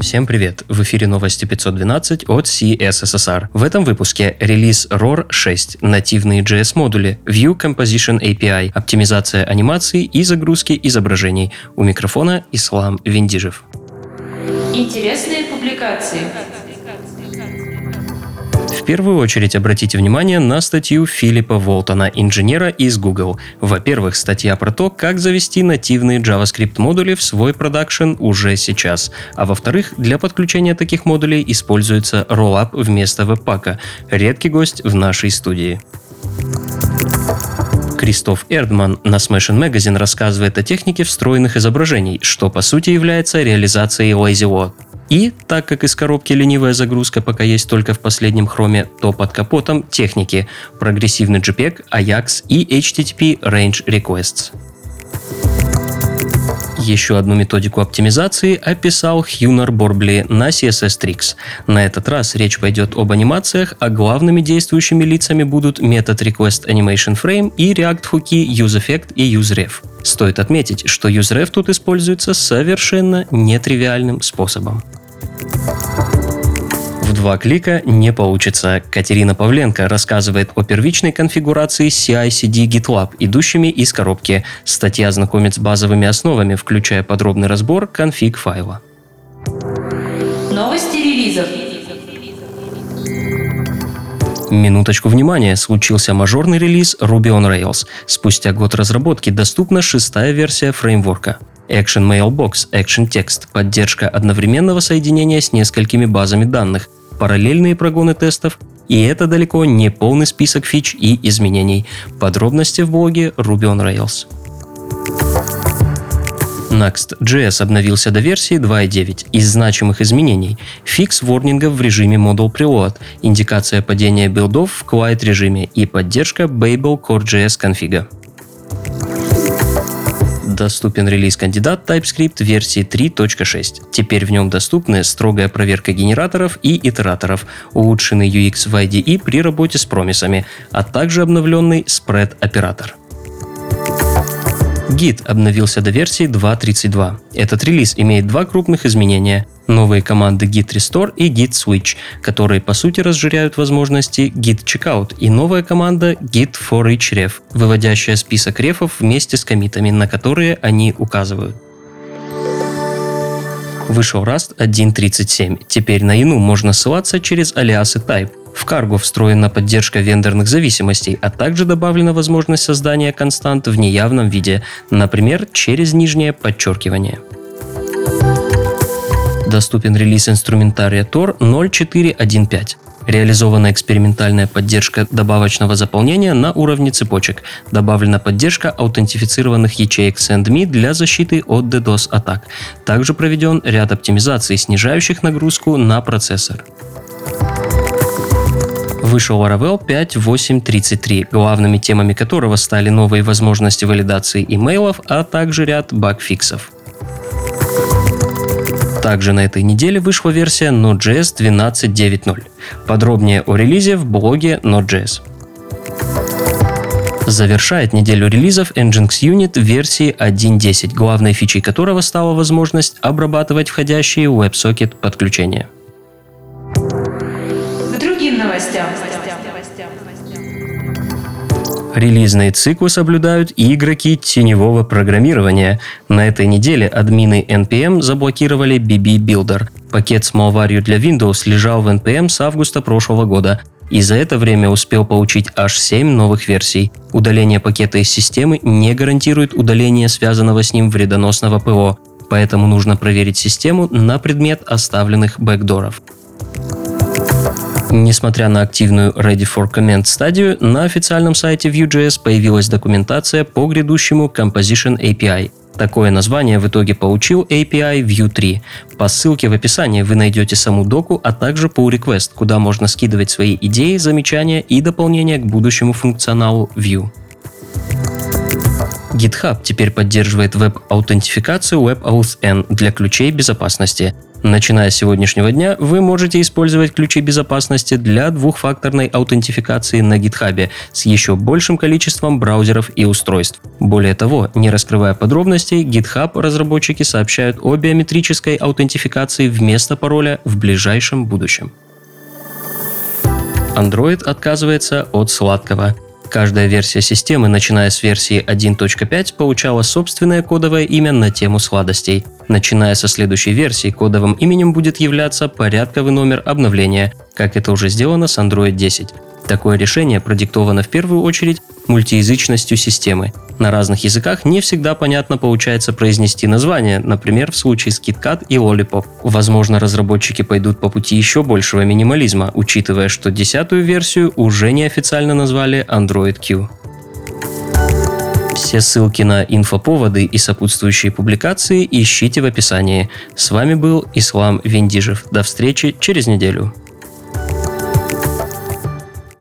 Всем привет! В эфире новости 512 от CSSR. В этом выпуске релиз ROR 6, нативные JS-модули, View Composition API, оптимизация анимации и загрузки изображений. У микрофона Ислам Виндижев. Интересные публикации. Первую очередь обратите внимание на статью Филиппа Волтона, инженера из Google. Во-первых, статья про то, как завести нативные JavaScript модули в свой продакшн уже сейчас. А во-вторых, для подключения таких модулей используется Rollup вместо веб-пака. Редкий гость в нашей студии. Кристоф Эрдман на Smashing Magazine рассказывает о технике встроенных изображений, что по сути является реализацией Lazy Load. И, так как из коробки ленивая загрузка пока есть только в последнем хроме, то под капотом техники прогрессивный JPEG, AJAX и HTTP Range Requests. Еще одну методику оптимизации описал Хьюнар Борбли на CSS Tricks. На этот раз речь пойдет об анимациях, а главными действующими лицами будут метод Request Animation Frame и React хуки UseEffect и UseRef. Стоит отметить, что UseRef тут используется совершенно нетривиальным способом два клика не получится. Катерина Павленко рассказывает о первичной конфигурации CI-CD GitLab, идущими из коробки. Статья знакомит с базовыми основами, включая подробный разбор конфиг файла. Новости релизов. Минуточку внимания, случился мажорный релиз Ruby on Rails. Спустя год разработки доступна шестая версия фреймворка. Action Mailbox, Action Text, поддержка одновременного соединения с несколькими базами данных, параллельные прогоны тестов, и это далеко не полный список фич и изменений. Подробности в блоге Ruby on Rails. Next.js обновился до версии 2.9. Из значимых изменений – фикс ворнингов в режиме Model Preload, индикация падения билдов в quiet режиме и поддержка Babel Core.js конфига доступен релиз кандидат TypeScript версии 3.6. Теперь в нем доступны строгая проверка генераторов и итераторов, улучшенный UX в IDE при работе с промисами, а также обновленный spread-оператор. Git обновился до версии 2.32. Этот релиз имеет два крупных изменения. Новые команды Git Restore и Git Switch, которые по сути расширяют возможности Git Checkout, и новая команда Git for each ref, выводящая список рефов вместе с комитами, на которые они указывают. Вышел Rust 1.37. Теперь на ину можно ссылаться через алиасы type. Cargo встроена поддержка вендорных зависимостей, а также добавлена возможность создания констант в неявном виде, например, через нижнее подчеркивание. Доступен релиз инструментария Tor 0415. Реализована экспериментальная поддержка добавочного заполнения на уровне цепочек. Добавлена поддержка аутентифицированных ячеек SendMe для защиты от DDoS атак. Также проведен ряд оптимизаций, снижающих нагрузку на процессор. Вышел Laravel 5.8.33, главными темами которого стали новые возможности валидации имейлов, а также ряд багфиксов. Также на этой неделе вышла версия Node.js 12.9.0. Подробнее о релизе в блоге Node.js. Завершает неделю релизов Nginx Unit версии 1.10, главной фичей которого стала возможность обрабатывать входящие WebSocket подключения. Релизные циклы соблюдают и игроки теневого программирования. На этой неделе админы NPM заблокировали BB Builder. Пакет с малварью для Windows лежал в NPM с августа прошлого года и за это время успел получить аж 7 новых версий. Удаление пакета из системы не гарантирует удаление связанного с ним вредоносного ПО, поэтому нужно проверить систему на предмет оставленных бэкдоров. Несмотря на активную Ready for Comment стадию, на официальном сайте Vue.js появилась документация по грядущему Composition API. Такое название в итоге получил API Vue 3. По ссылке в описании вы найдете саму доку, а также pull request, куда можно скидывать свои идеи, замечания и дополнения к будущему функционалу Vue. GitHub теперь поддерживает веб-аутентификацию WebAuthn для ключей безопасности. Начиная с сегодняшнего дня, вы можете использовать ключи безопасности для двухфакторной аутентификации на GitHub с еще большим количеством браузеров и устройств. Более того, не раскрывая подробностей, GitHub разработчики сообщают о биометрической аутентификации вместо пароля в ближайшем будущем. Android отказывается от сладкого. Каждая версия системы, начиная с версии 1.5, получала собственное кодовое имя на тему сладостей. Начиная со следующей версии, кодовым именем будет являться порядковый номер обновления, как это уже сделано с Android 10. Такое решение продиктовано в первую очередь мультиязычностью системы. На разных языках не всегда понятно получается произнести название, например, в случае с KitKat и Lollipop. Возможно, разработчики пойдут по пути еще большего минимализма, учитывая, что десятую версию уже неофициально назвали Android Q. Все ссылки на инфоповоды и сопутствующие публикации ищите в описании. С вами был Ислам Вендижев. До встречи через неделю.